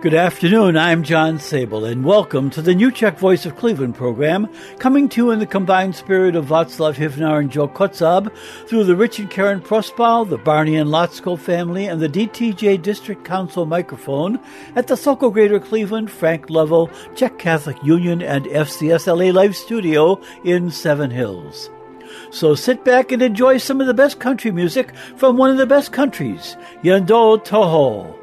Good afternoon. I'm John Sable, and welcome to the New Czech Voice of Cleveland program, coming to you in the combined spirit of Václav Hivnar and Joe Kotzab through the Rich and Karen Prospal, the Barney and Lotsko family, and the DTJ District Council microphone at the Sokol Greater Cleveland, Frank Lovell, Czech Catholic Union, and FCSLA Live Studio in Seven Hills. So sit back and enjoy some of the best country music from one of the best countries, Yendo Toho.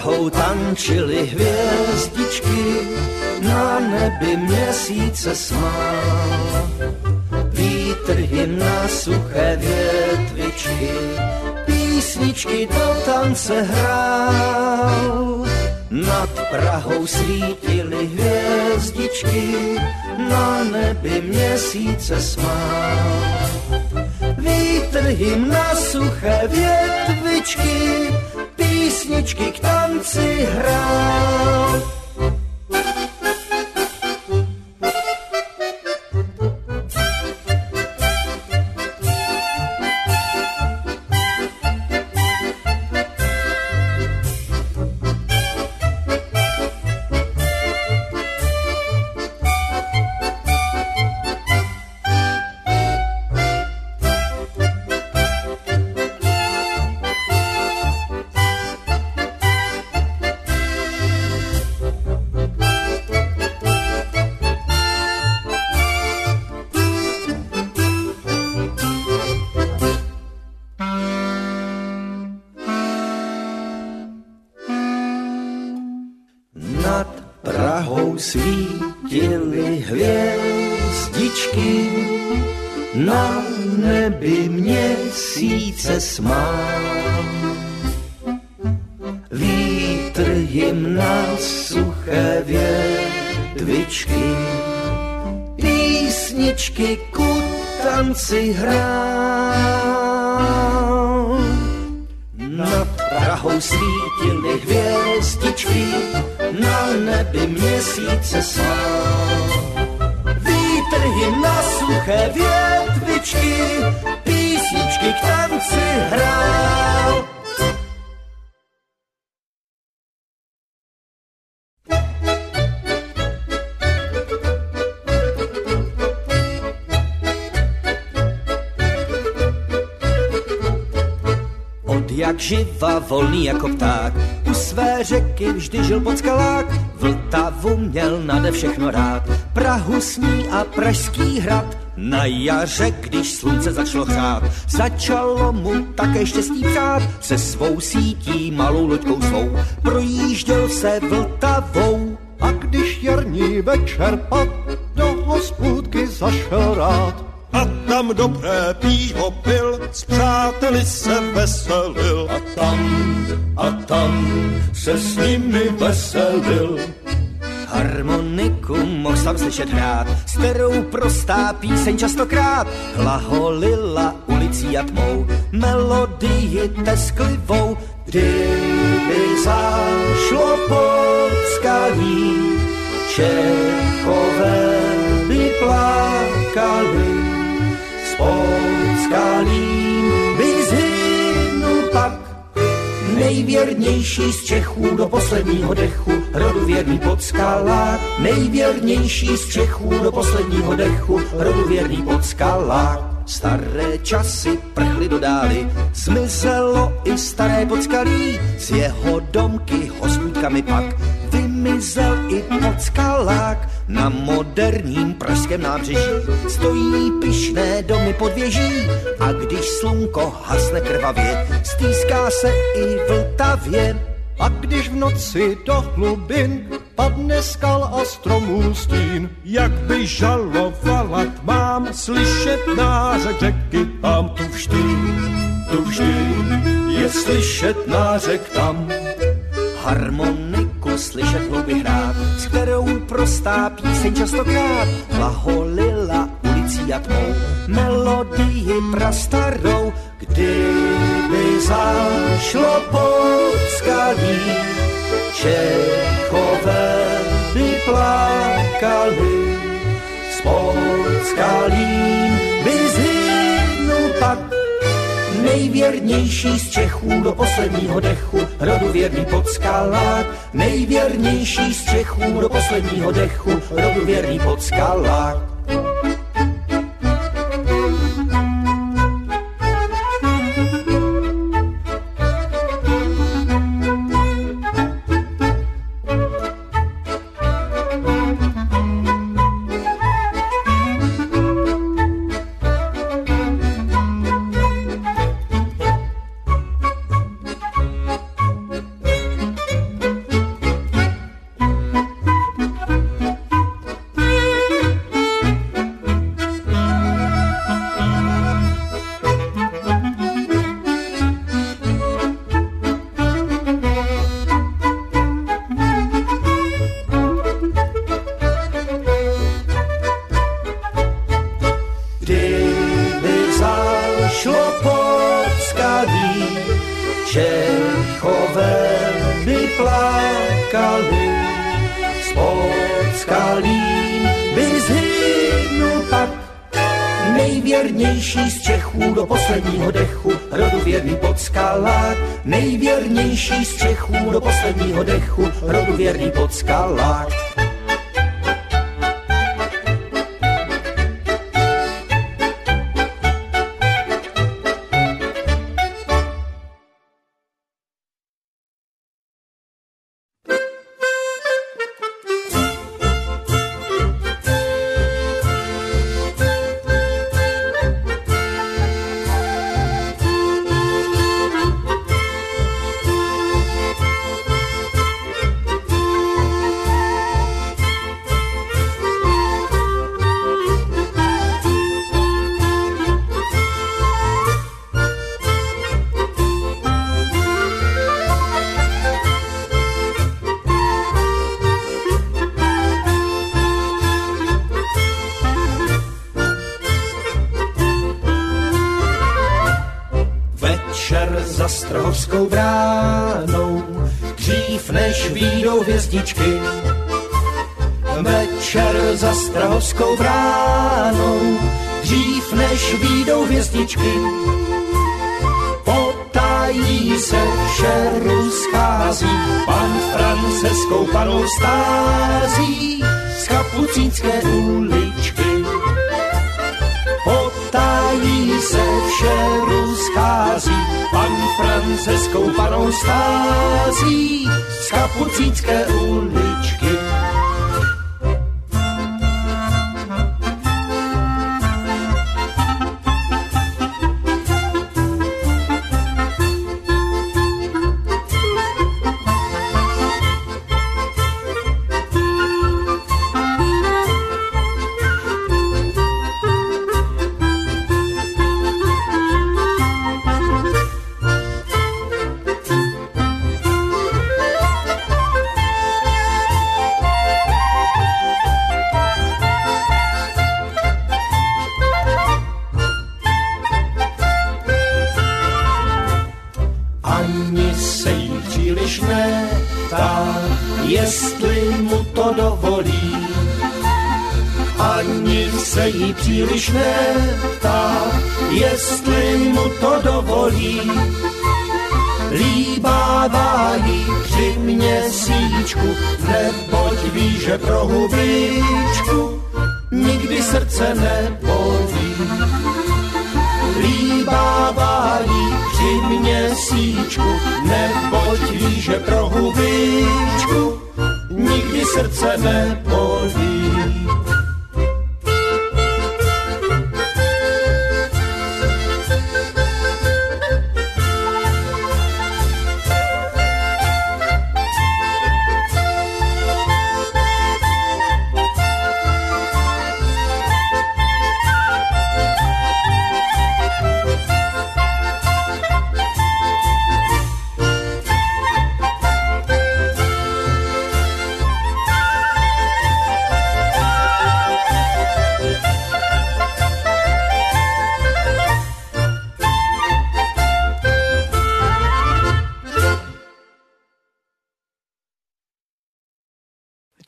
Nad Prahou tančily hvězdičky, na nebi měsíce smál. Vítr jim na suché větvičky, písničky do tance hrál. Nad Prahou svítily hvězdičky, na nebi měsíce smál. Vítr jim na suché větvičky, písničky k tanci hrál. Prahou svítily hvězdičky, na nebi měsíce smál. Vítr jim na suché větvičky, písničky k tanci hrál. Živa volný jako pták, u své řeky vždy žil pod skalák, Vltavu měl nade všechno rád, Prahu sní a Pražský hrad, na jaře, když slunce začalo chát, začalo mu také štěstí přát, se svou sítí malou loďkou svou, projížděl se Vltavou. A když jarní večer pad, do hospůdky zašel rád. A tam dobré pívo pil, s přáteli se veselil. A tam, a tam se s nimi veselil. Harmoniku mohl sam slyšet hrát, s kterou prostá píseň častokrát hlaholila ulicí a tmou, melodii tesklivou. Kdyby zašlo po Čechové by plakali, spod skalím by zhynul pak. Nejvěrnější z Čechů do posledního dechu, rodu věrný pod skalák. Nejvěrnější z Čechů do posledního dechu, rodu věrný pod skalák. Staré časy prchly do dály, zmizelo i staré podskalí, z jeho domky hospůdkami pak vymizel i podskalák. Na moderním pražském nábřeží stojí pyšné domy pod věží a když slunko hasne krvavě, stýská se i Vltavě. A když v noci do hlubin padne skal a stromů stín, jak by žalovala mám slyšet nářek řeky tam tu vždy, tu vždy je slyšet nářek tam. Harmoniku slyšet hlouby hrát, kterou prostá píseň častokrát hlaholila ulicí a tmou melodii prastarou, kdyby zašlo pod skalí, Čechové by plakali, spod skalím nejvěrnější z Čechů do posledního dechu, rodu věrný pod skalák, nejvěrnější z Čechů do posledního dechu, rodu věrný pod skalák. Čechové by plakali, spod skalím by zhynul pak. Nejvěrnější z Čechů do posledního dechu, rodu věrný pod skalák. Nejvěrnější z Čechů do posledního dechu, rodu věrný pod skalák. Hvězdičky. Potají se vše schází, pan Franceskou panou stází z kapucínské uličky. Potají se vše schází, pan Franceskou panou stází z kapucínské uličky.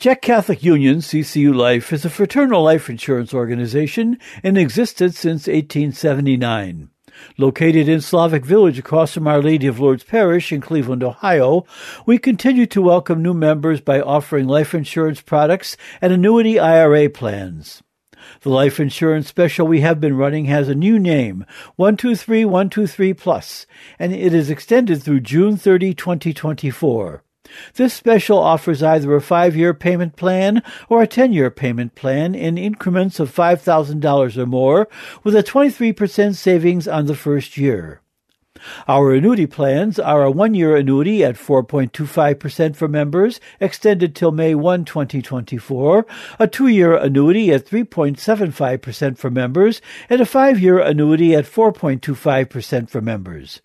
Czech Catholic Union, CCU Life, is a fraternal life insurance organization in existence since 1879. Located in Slavic Village across from Our Lady of Lourdes Parish in Cleveland, Ohio, we continue to welcome new members by offering life insurance products and annuity IRA plans. The life insurance special we have been running has a new name, 123123 Plus, and it is extended through June 30, 2024. This special offers either a five year payment plan or a 10 year payment plan in increments of $5,000 or more with a 23% savings on the first year. Our annuity plans are a one year annuity at 4.25% for members, extended till May 1, 2024, a two year annuity at 3.75% for members, and a five year annuity at 4.25% for members.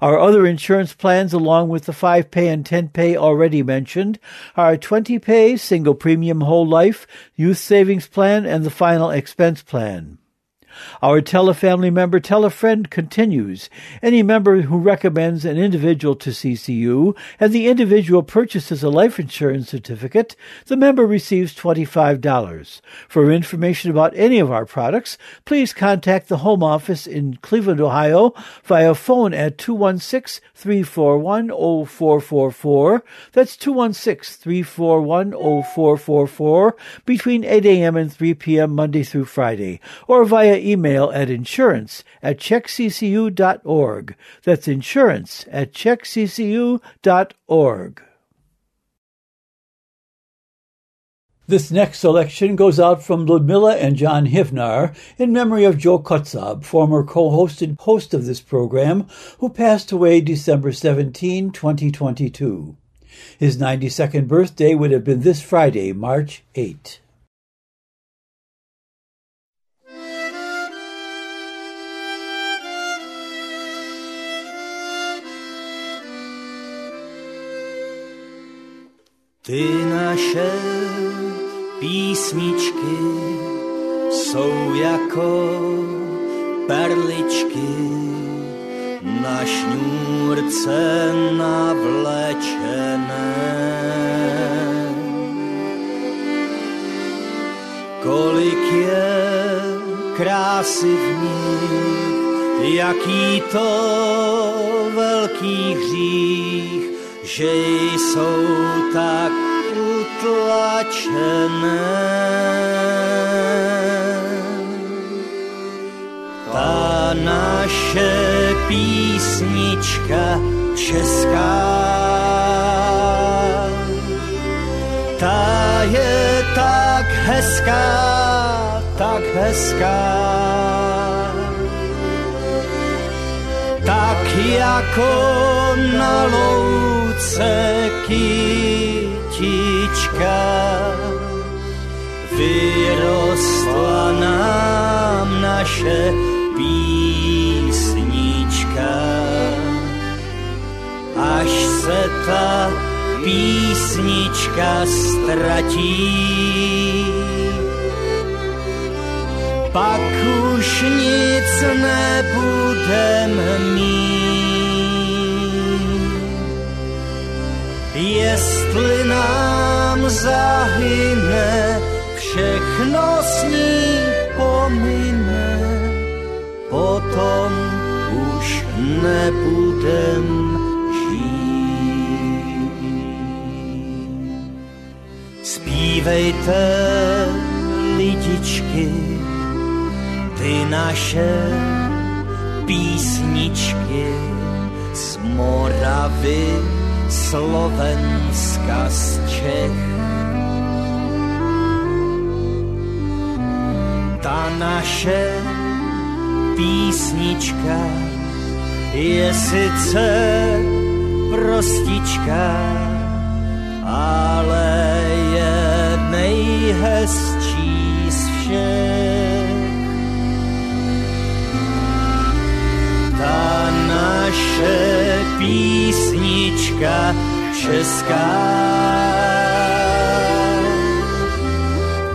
Our other insurance plans, along with the 5 pay and 10 pay already mentioned, are 20 pay, single premium whole life, youth savings plan, and the final expense plan. Our Tell a Family Member, Tell a Friend continues. Any member who recommends an individual to CCU and the individual purchases a life insurance certificate, the member receives $25. For information about any of our products, please contact the Home Office in Cleveland, Ohio via phone at 216-341-0444. That's 216-341-0444 between 8 a.m. and 3 p.m. Monday through Friday or via email at insurance at czechccu.org. That's insurance at czechccu.org. This next selection goes out from Ludmilla and John Hivnar in memory of Joe Kotzab, former co-host and host of this program, who passed away December 17, 2022. His 92nd birthday would have been this Friday, March 8. Ty naše písničky jsou jako perličky na šňůrce navlečené. Kolik je krásy v nich, jaký to velký hřích, že jsou tak utlačené. Ta naše písnička česká, ta je tak hezká, tak hezká. Tak jako na louce kytička vyrostla nám naše písnička. Až se ta písnička ztratí, pak už nic nebudem mít. Jestli nám zahyne, všechno s ní pomine, potom už nebudem žít. Spívejte, lidičky, ty naše písničky z Moravy, Slovenska, z Čech. Ta naše písnička je sice prostička, ale je nejhezčí z všech. Ta naše písnička česká,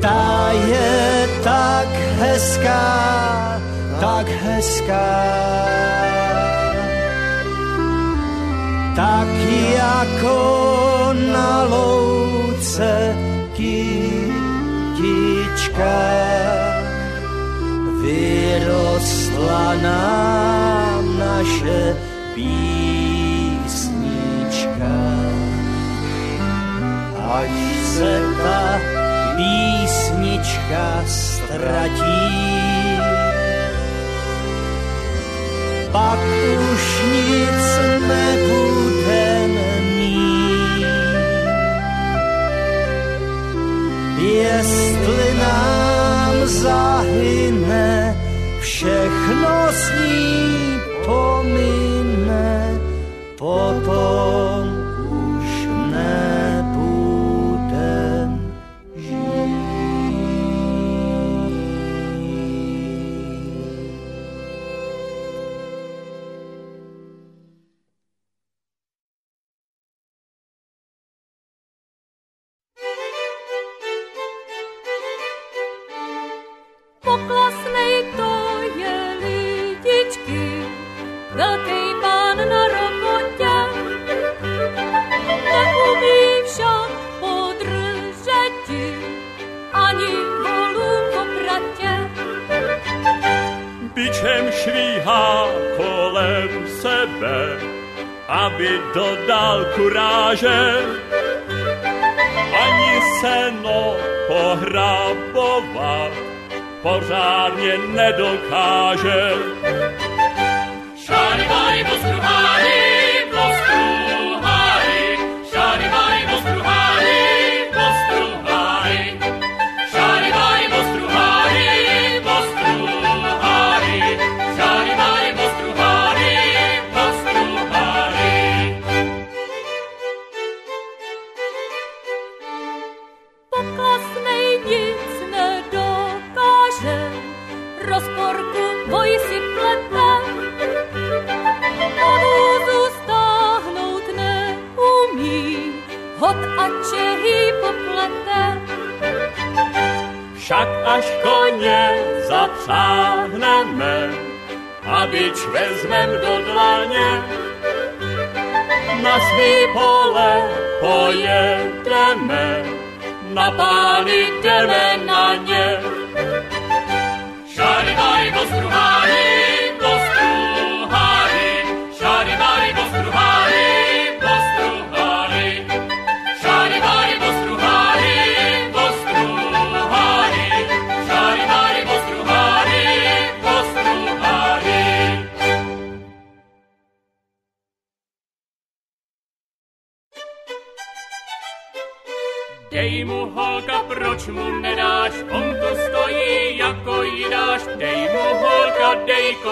ta je tak hezká, tak hezká. Tak jako na louce kytička vyrostla nám naše písnička. Až se ta písnička ztratí, pak už nic nebudem mít. Jestli nám zahyne, všechno s ní pomine, potom až koně zapřáhneme a bič vezmem do dlaně, na svý pole pojedeme, na pány jdeme na ně. Šaribari postruháry,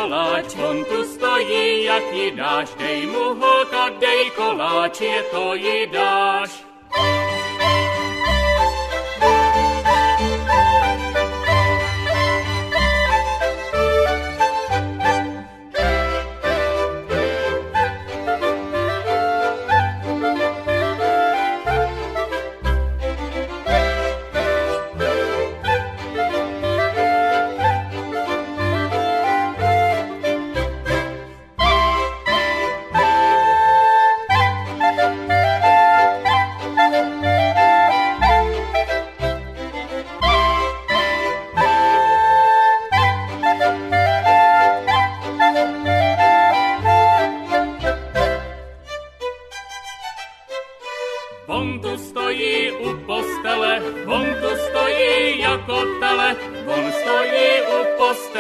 koláč, on tu stojí jak jidáš. Dej mu holka, dej koláč, je to jidáš. on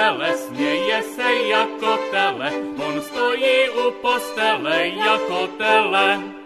u postele, směje se jako tele, on stojí u postele jako tele.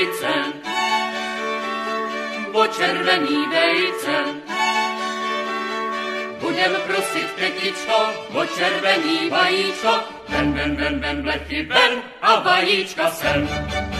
Prosit strejce, o červený vejce. Budem prosit tetičko, o červený vajíčko, ven, ven, ven, ven, blechy ven a vajíčka sem.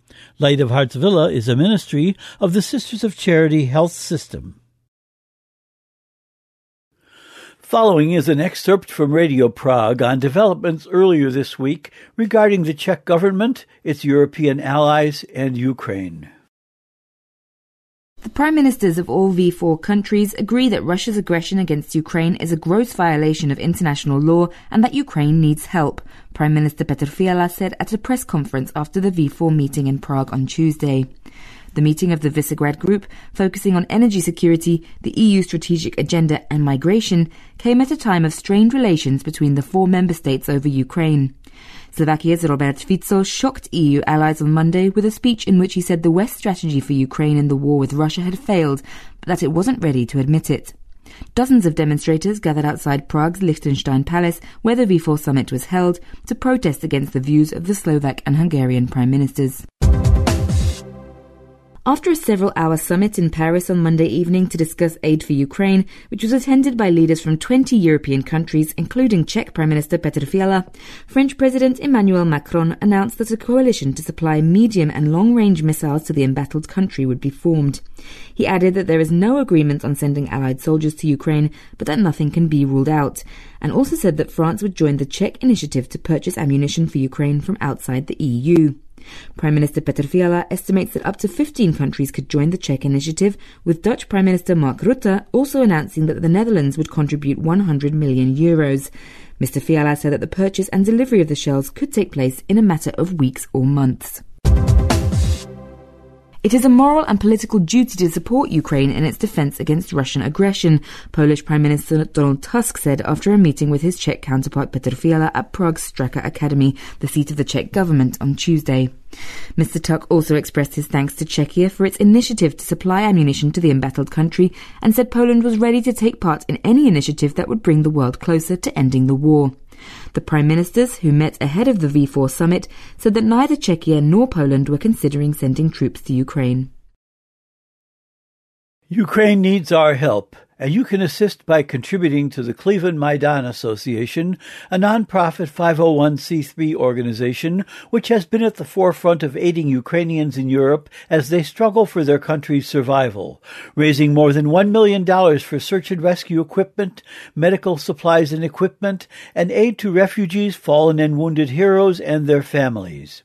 Light of Hearts Villa is a ministry of the Sisters of Charity Health System. Following is an excerpt from Radio Prague on developments earlier this week regarding the Czech government, its European allies, and Ukraine. The prime ministers of all V4 countries agree that Russia's aggression against Ukraine is a gross violation of international law and that Ukraine needs help, Prime Minister Petr Fiala said at a press conference after the V4 meeting in Prague on Tuesday. The meeting of the Visegrad Group, focusing on energy security, the EU strategic agenda and migration, came at a time of strained relations between the four member states over Ukraine. Slovakia's Robert Fico shocked EU allies on Monday with a speech in which he said the West strategy for Ukraine in the war with Russia had failed, but that it wasn't ready to admit it. Dozens of demonstrators gathered outside Prague's Liechtenstein Palace, where the V4 summit was held, to protest against the views of the Slovak and Hungarian prime ministers. After a several hour summit in Paris on Monday evening to discuss aid for Ukraine, which was attended by leaders from 20 European countries, including Czech Prime Minister Petr Fiala, French President Emmanuel Macron announced that a coalition to supply medium and long range missiles to the embattled country would be formed. He added that there is no agreement on sending Allied soldiers to Ukraine, but that nothing can be ruled out, and also said that France would join the Czech initiative to purchase ammunition for Ukraine from outside the EU. Prime Minister Petr Fiala estimates that up to 15 countries could join the Czech initiative, with Dutch Prime Minister Mark Rutte also announcing that the Netherlands would contribute 100 million euros. Mr. Fiala said that the purchase and delivery of the shells could take place in a matter of weeks or months. It is a moral and political duty to support Ukraine in its defense against Russian aggression, Polish Prime Minister Donald Tusk said after a meeting with his Czech counterpart Petr Fiala at Prague's Straka Academy, the seat of the Czech government, on Tuesday. Mr. Tusk also expressed his thanks to Czechia for its initiative to supply ammunition to the embattled country and said Poland was ready to take part in any initiative that would bring the world closer to ending the war. The prime ministers, who met ahead of the V4 summit, said that neither Czechia nor Poland were considering sending troops to Ukraine. Ukraine needs our help, and you can assist by contributing to the Cleveland Maidan Association, a nonprofit 501c3 organization which has been at the forefront of aiding Ukrainians in Europe as they struggle for their country's survival, raising more than $1 million for search and rescue equipment, medical supplies and equipment, and aid to refugees, fallen and wounded heroes, and their families.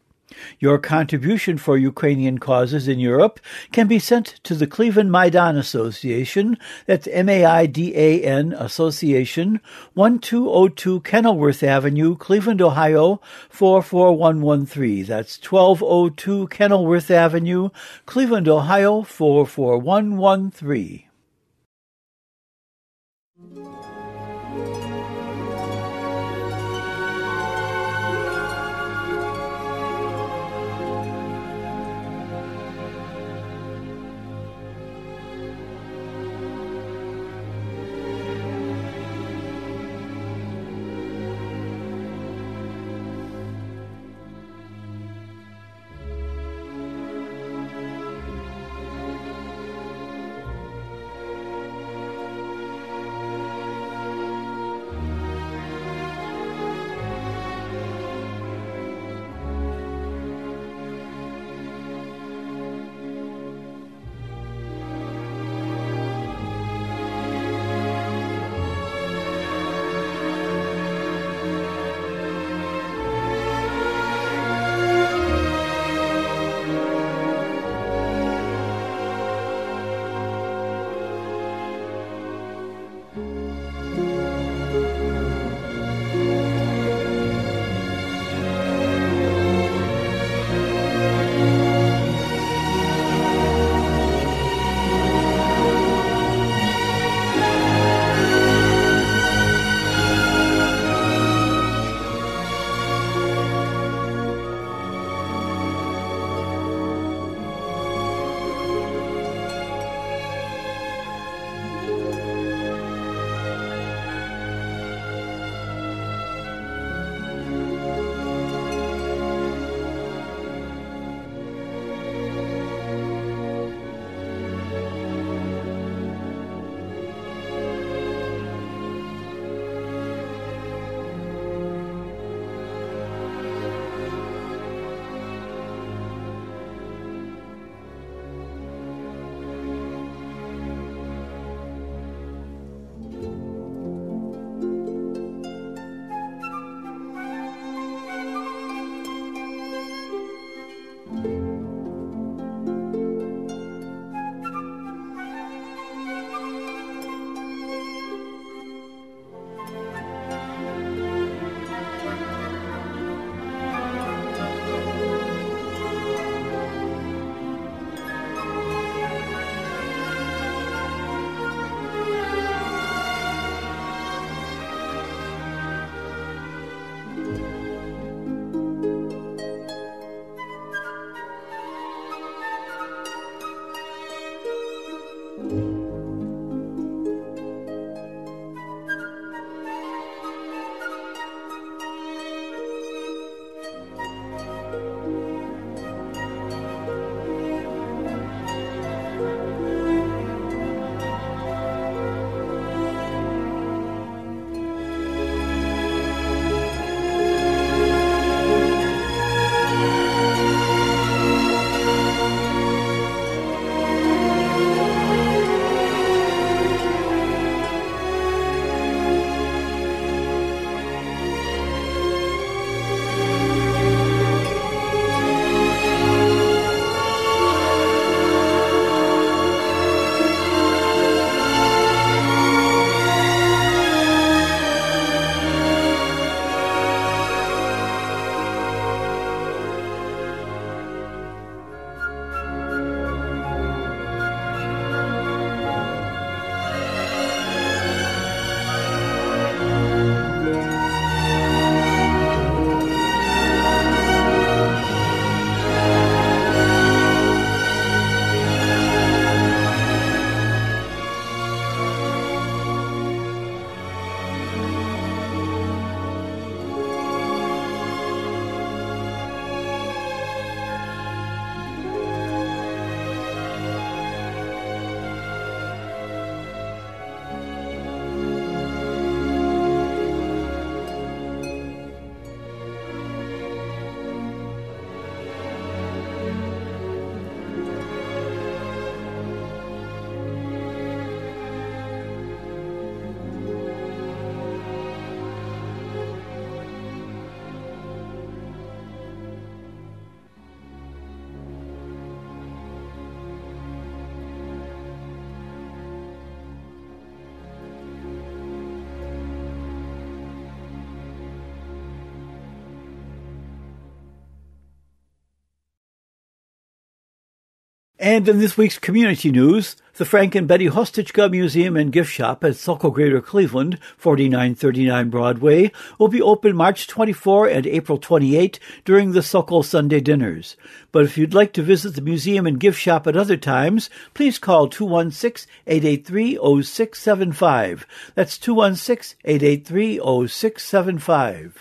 Your contribution for Ukrainian causes in Europe can be sent to the Cleveland Maidan Association, that's M-A-I-D-A-N Association, 1202 Kenilworth Avenue, Cleveland, Ohio, 44113. That's 1202 Kenilworth Avenue, Cleveland, Ohio, 44113. And in this week's community news, the Frank and Betty Hostichka Museum and Gift Shop at Sokol Greater Cleveland, 4939 Broadway, will be open March 24 and April 28 during the Sokol Sunday dinners. But if you'd like to visit the museum and gift shop at other times, please call 216-883-0675. That's 216-883-0675.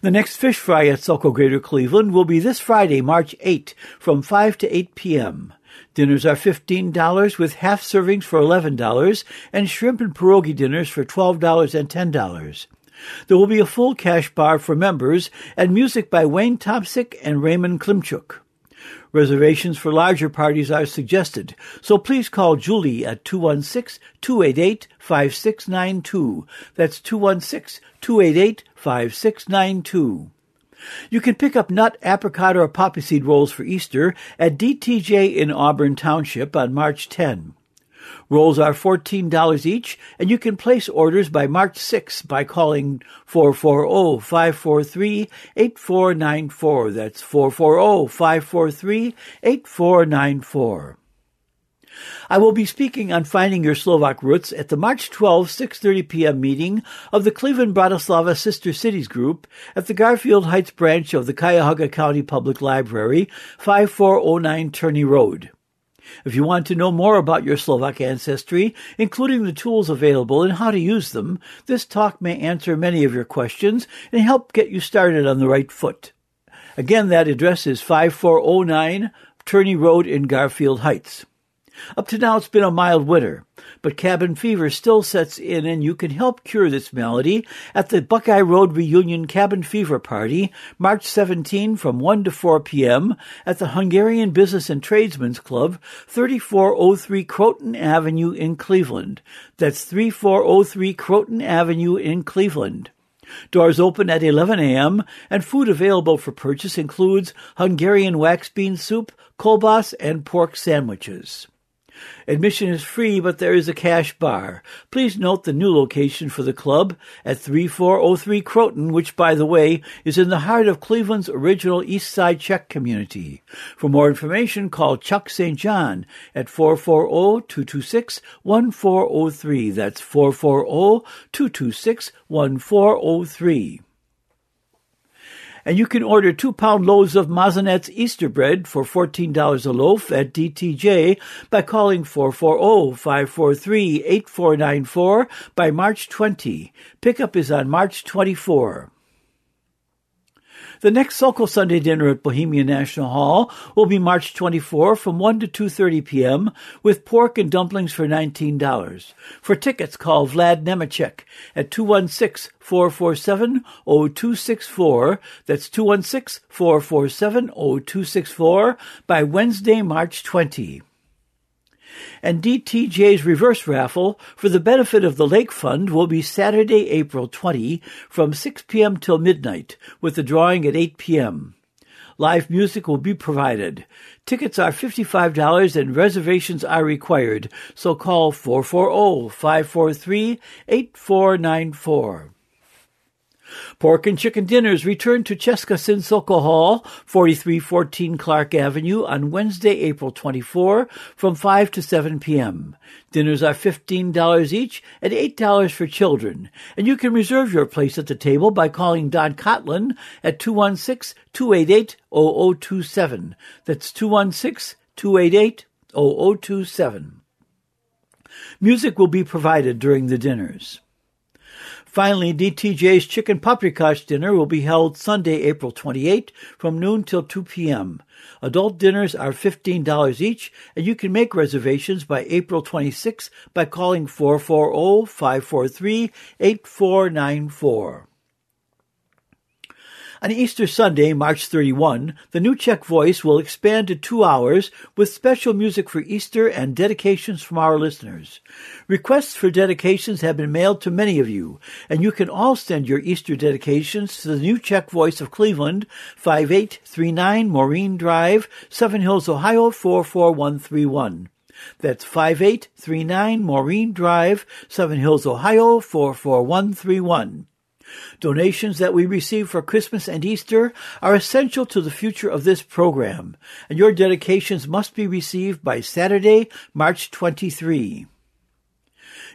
The next fish fry at Sokol Greater Cleveland will be this Friday, March 8, from 5 to 8 p.m. Dinners are $15 with half servings for $11 and shrimp and pierogi dinners for $12 and $10. There will be a full cash bar for members and music by Wayne Tomsick and Raymond Klimchuk. Reservations for larger parties are suggested, so please call Julie at 216-288-5692. That's 216-288-5692. You can pick up nut, apricot, or poppy seed rolls for Easter at DTJ in Auburn Township on March 10. Rolls are $14 each, and you can place orders by March 6 by calling 440-543-8494. That's 440-543-8494. I will be speaking on finding your Slovak roots at the March 12, 6:30 p.m. meeting of the Cleveland Bratislava Sister Cities Group at the Garfield Heights branch of the Cuyahoga County Public Library, 5409 Turney Road. If you want to know more about your Slovak ancestry, including the tools available and how to use them, this talk may answer many of your questions and help get you started on the right foot. Again, that address is 5409 Turney Road in Garfield Heights. Up to now, it's been a mild winter, but cabin fever still sets in, and you can help cure this malady at the Buckeye Road Reunion Cabin Fever Party, March 17 from 1 to 4 p.m. at the Hungarian Business and Tradesmen's Club, 3403 Croton Avenue in Cleveland. That's 3403 Croton Avenue in Cleveland. Doors open at 11 a.m., and food available for purchase includes Hungarian wax bean soup, kolbas, and pork sandwiches. Admission is free, but there is a cash bar. Please note the new location for the club at 3403 Croton, which, by the way, is in the heart of Cleveland's original East Side Czech community. For more information, call Chuck St. John at 440-226-1403. That's 440-226-1403 and you can order two pound loaves of mazanec Easter bread for $14 a loaf at DTJ by calling 440-543-8494 by March 20. Pickup is on March 24. The next Sokol Sunday dinner at Bohemia National Hall will be March 24 from 1 to 2.30 p.m. with pork and dumplings for $19. For tickets, call Vlad Nemechek at 216-447-0264. That's 216-447-0264 by Wednesday, March 20 and DTJ's reverse raffle for the benefit of the Lake Fund will be Saturday, April 20 from 6 p.m. till midnight with the drawing at 8 p.m. Live music will be provided. Tickets are $55 and reservations are required, so call 440-543-8494. Pork and chicken dinners return to Cheska Sokol Hall, 4314 Clark Avenue on Wednesday, April 24 from 5 to 7 p.m. Dinners are $15 each and $8 for children, and you can reserve your place at the table by calling Don Cotlin at 216-288-0027. That's 216-288-0027. Music will be provided during the dinners. Finally, DTJ's Chicken Paprikash dinner will be held Sunday, April 28 from noon till 2 p.m. Adult dinners are $15 each, and you can make reservations by April 26 by calling 440-543-8494. On Easter Sunday, March 31, the New Czech Voice will expand to two hours with special music for Easter and dedications from our listeners. Requests for dedications have been mailed to many of you, and you can all send your Easter dedications to the New Czech Voice of Cleveland, 5839 Maureen Drive, Seven Hills, Ohio 44131. That's 5839 Maureen Drive, Seven Hills, Ohio 44131. Donations that we receive for Christmas and Easter are essential to the future of this program, and your dedications must be received by Saturday, March 23.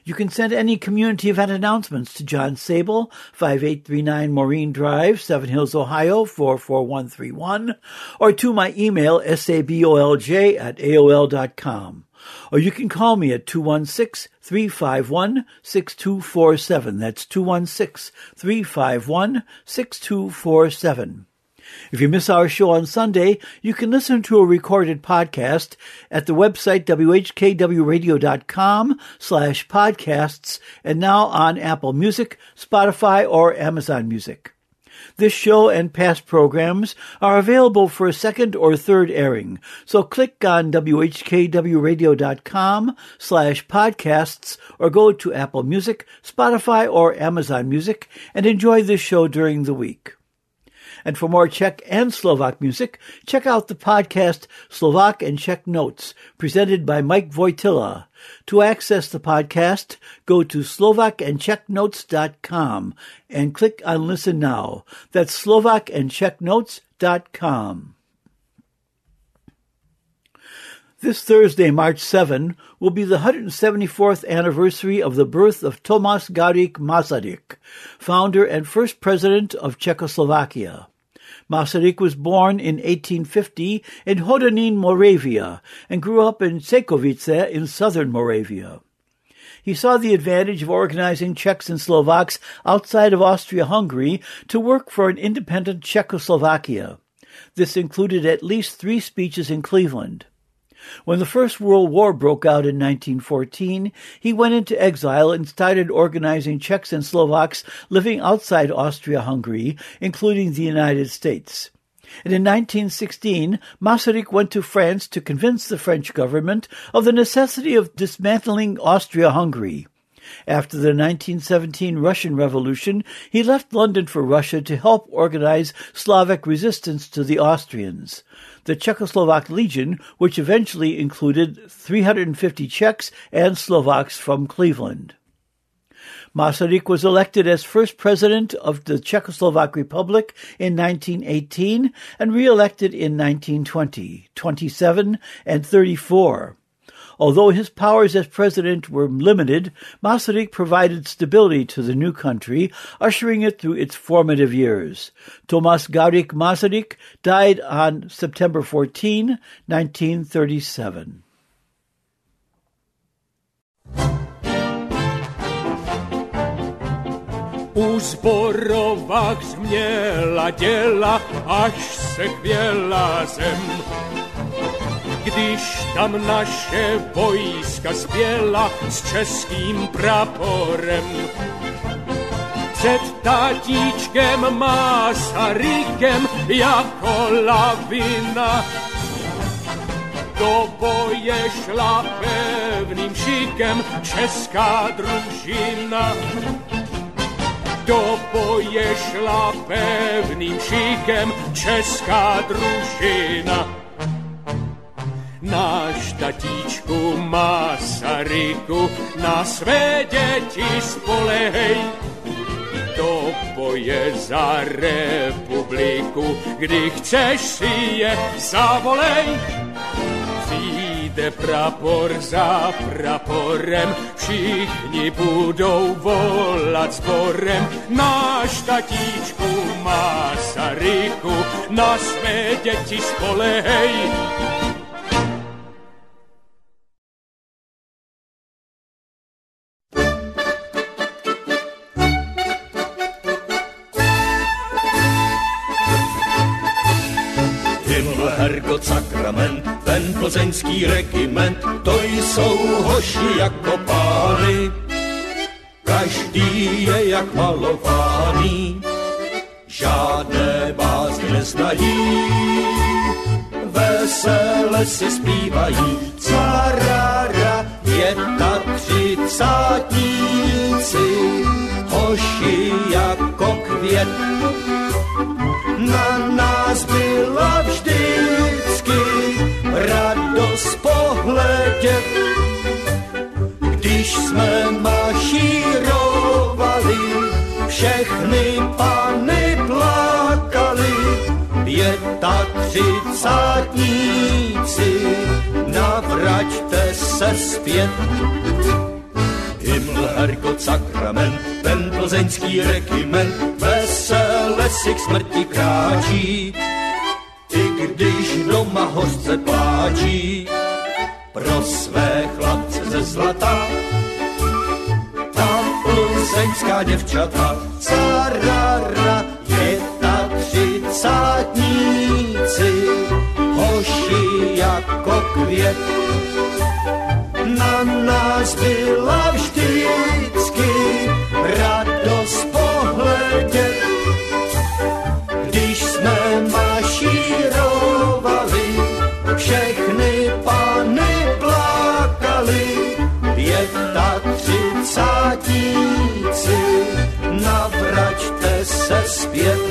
You can send any community event announcements to John Sabol, 5839 Maureen Drive, Seven Hills, Ohio, 44131, or to my email, sabolj at aol.com. Or you can call me at 216-351-6247. That's 216-351-6247. If you miss our show on Sunday, you can listen to a recorded podcast at the website whkwradio.com slash podcasts and now on Apple Music, Spotify, or Amazon Music. This show and past programs are available for a second or third airing, so click on whkwradio.com slash podcasts or go to Apple Music, Spotify, or Amazon Music and enjoy this show during the week. And for more Czech and Slovak music, check out the podcast Slovak and Czech Notes, presented by Mike Wojtyla. To access the podcast, go to slovakandczechnotes.com and click on Listen Now. That's slovakandczechnotes.com. This Thursday, March 7, will be the 174th anniversary of the birth of Tomas Garrigue Masaryk, founder and first president of Czechoslovakia. Masaryk was born in 1850 in Hodonín, Moravia, and grew up in Čejkovice in southern Moravia. He saw the advantage of organizing Czechs and Slovaks outside of Austria-Hungary to work for an independent Czechoslovakia. This included at least three speeches in Cleveland. When the First World War broke out in 1914, he went into exile and started organizing Czechs and Slovaks living outside Austria-Hungary, including the United States. And in 1916, Masaryk went to France to convince the French government of the necessity of dismantling Austria-Hungary. After the 1917 Russian Revolution, he left London for Russia to help organize Slavic resistance to the Austrians the Czechoslovak Legion, which eventually included 350 Czechs and Slovaks from Cleveland. Masaryk was elected as first president of the Czechoslovak Republic in 1918 and re-elected in 1920, 27, and 34. Although his powers as president were limited, Masaryk provided stability to the new country, ushering it through its formative years. Tomas Garrigue Masaryk died on September 14, 1937. U zborowach zmiela dziela, aż se zem. když tam naše vojska spěla s českým praporem. Před tatíčkem Masarykem jako lavina do boje šla pevným šikem česká družina. Do boje šla pevným šikem česká družina. Náš tatíčku Masaryku, na své děti spolehej. Do boje za republiku, kdy chceš si je zavolej. Přijde prapor za praporem, všichni budou volat sborem. Náš tatíčku Masaryku, na své děti spolehej. Plzeňský regiment, to jsou hoši jako pány. Každý je jak malovaný, žádné vás neznají. Vesele si zpívají, carara, je tak třicátníci, hoši jako květ. Na nás byla vždycky pohledět, když jsme mašírovali, všechny pany plakali, pětatřicátníci, navraťte se zpět. Herkot, sakrament, ten plzeňský regiment, vesele si k smrti kráčí, i když doma hořce pláčí, pro své chlapce ze zlata, tam plzeňská děvčata, carara, je ta třicátníci, hoši jako květ. Na nás byla vždycky radost se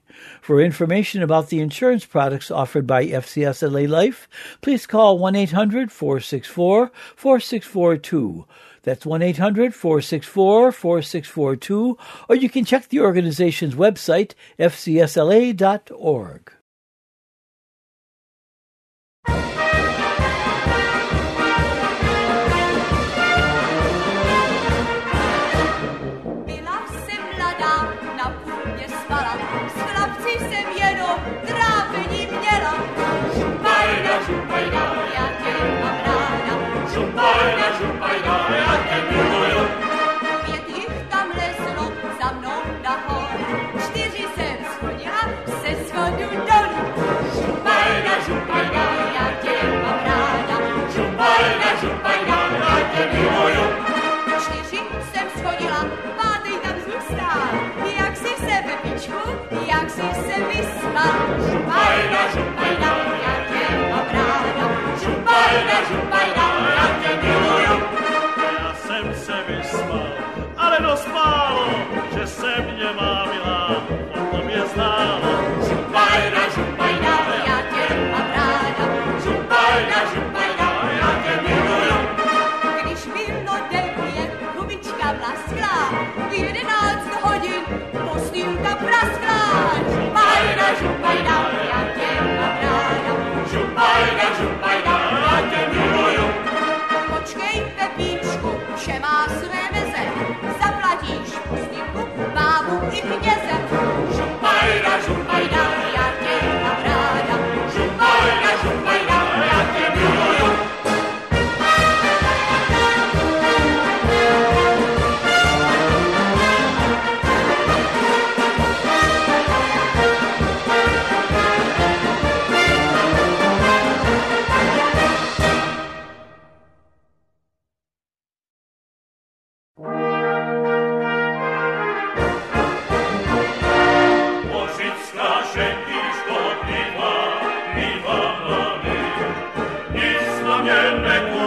For information about the insurance products offered by FCSLA Life, please call 1-800-464-4642. That's 1-800-464-4642, or you can check the organization's website, fcsla.org. Kiska, župajda, já tě mám ráda. Župajda, já tě miluju. Já jsem se vyspal, ale dospálo, že se mě má milá, o tom je známo. Župajda, já tě mám ráda. v jedenáct hodin postýlka prasklá. Župajda, župajda, já tě mám ráda. Župajda, župajda, já tě miluju. Počkej, Pepíčku, vše má své meze. Zaplatíš postýlku bábu i kněze. Župajda, župajda, Amen.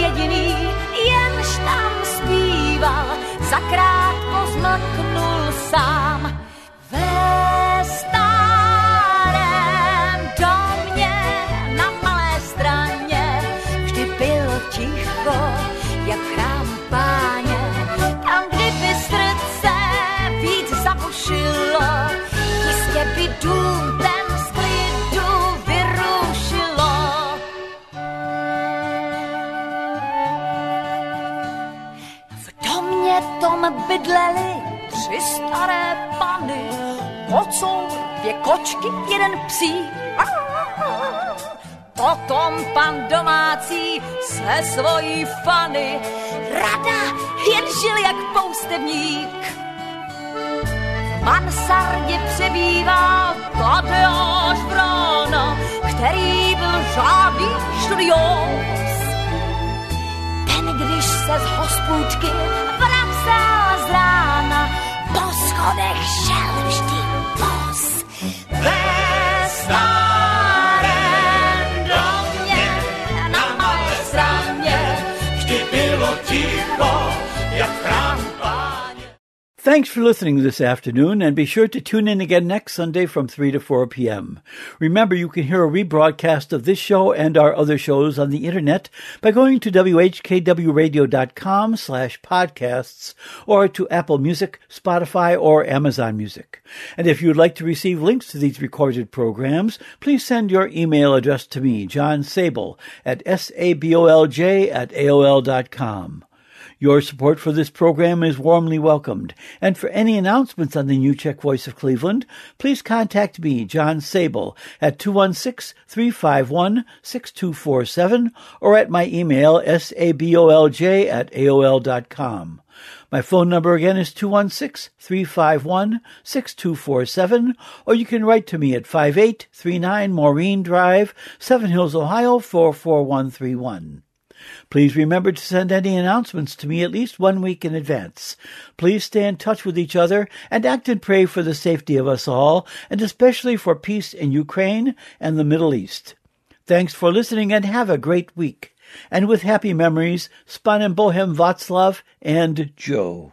jediný, jenž tam zpíval, zakrátko zmaknul sám. kočky, jeden psí. Potom pan domácí se svojí fany rada jen žil jak poustevník. V mansardě přebývá Tadeáš Brána, který byl žádný šturiós. Ten, když se z hospůdky vracel z rána, po schodech šel vždy Thanks for listening this afternoon, and be sure to tune in again next Sunday from 3 to 4 p.m. Remember, you can hear a rebroadcast of this show and our other shows on the internet by going to whkwradio.com slash podcasts or to Apple Music, Spotify, or Amazon Music. And if you'd like to receive links to these recorded programs, please send your email address to me, John Sabol, at sabolj at aol.com. Your support for this program is warmly welcomed. And for any announcements on the New Czech Voice of Cleveland, please contact me, John Sabol, at 216-351-6247 or at my email, sabolj at aol.com. My phone number again is 216-351-6247, or you can write to me at 5839 Maureen Drive, Seven Hills, Ohio 44131. Please remember to send any announcements to me at least one week in advance. Please stay in touch with each other and act and pray for the safety of us all, and especially for peace in Ukraine and the Middle East. Thanks for listening and have a great week. And with happy memories, Span and Bohem Václav and Joe.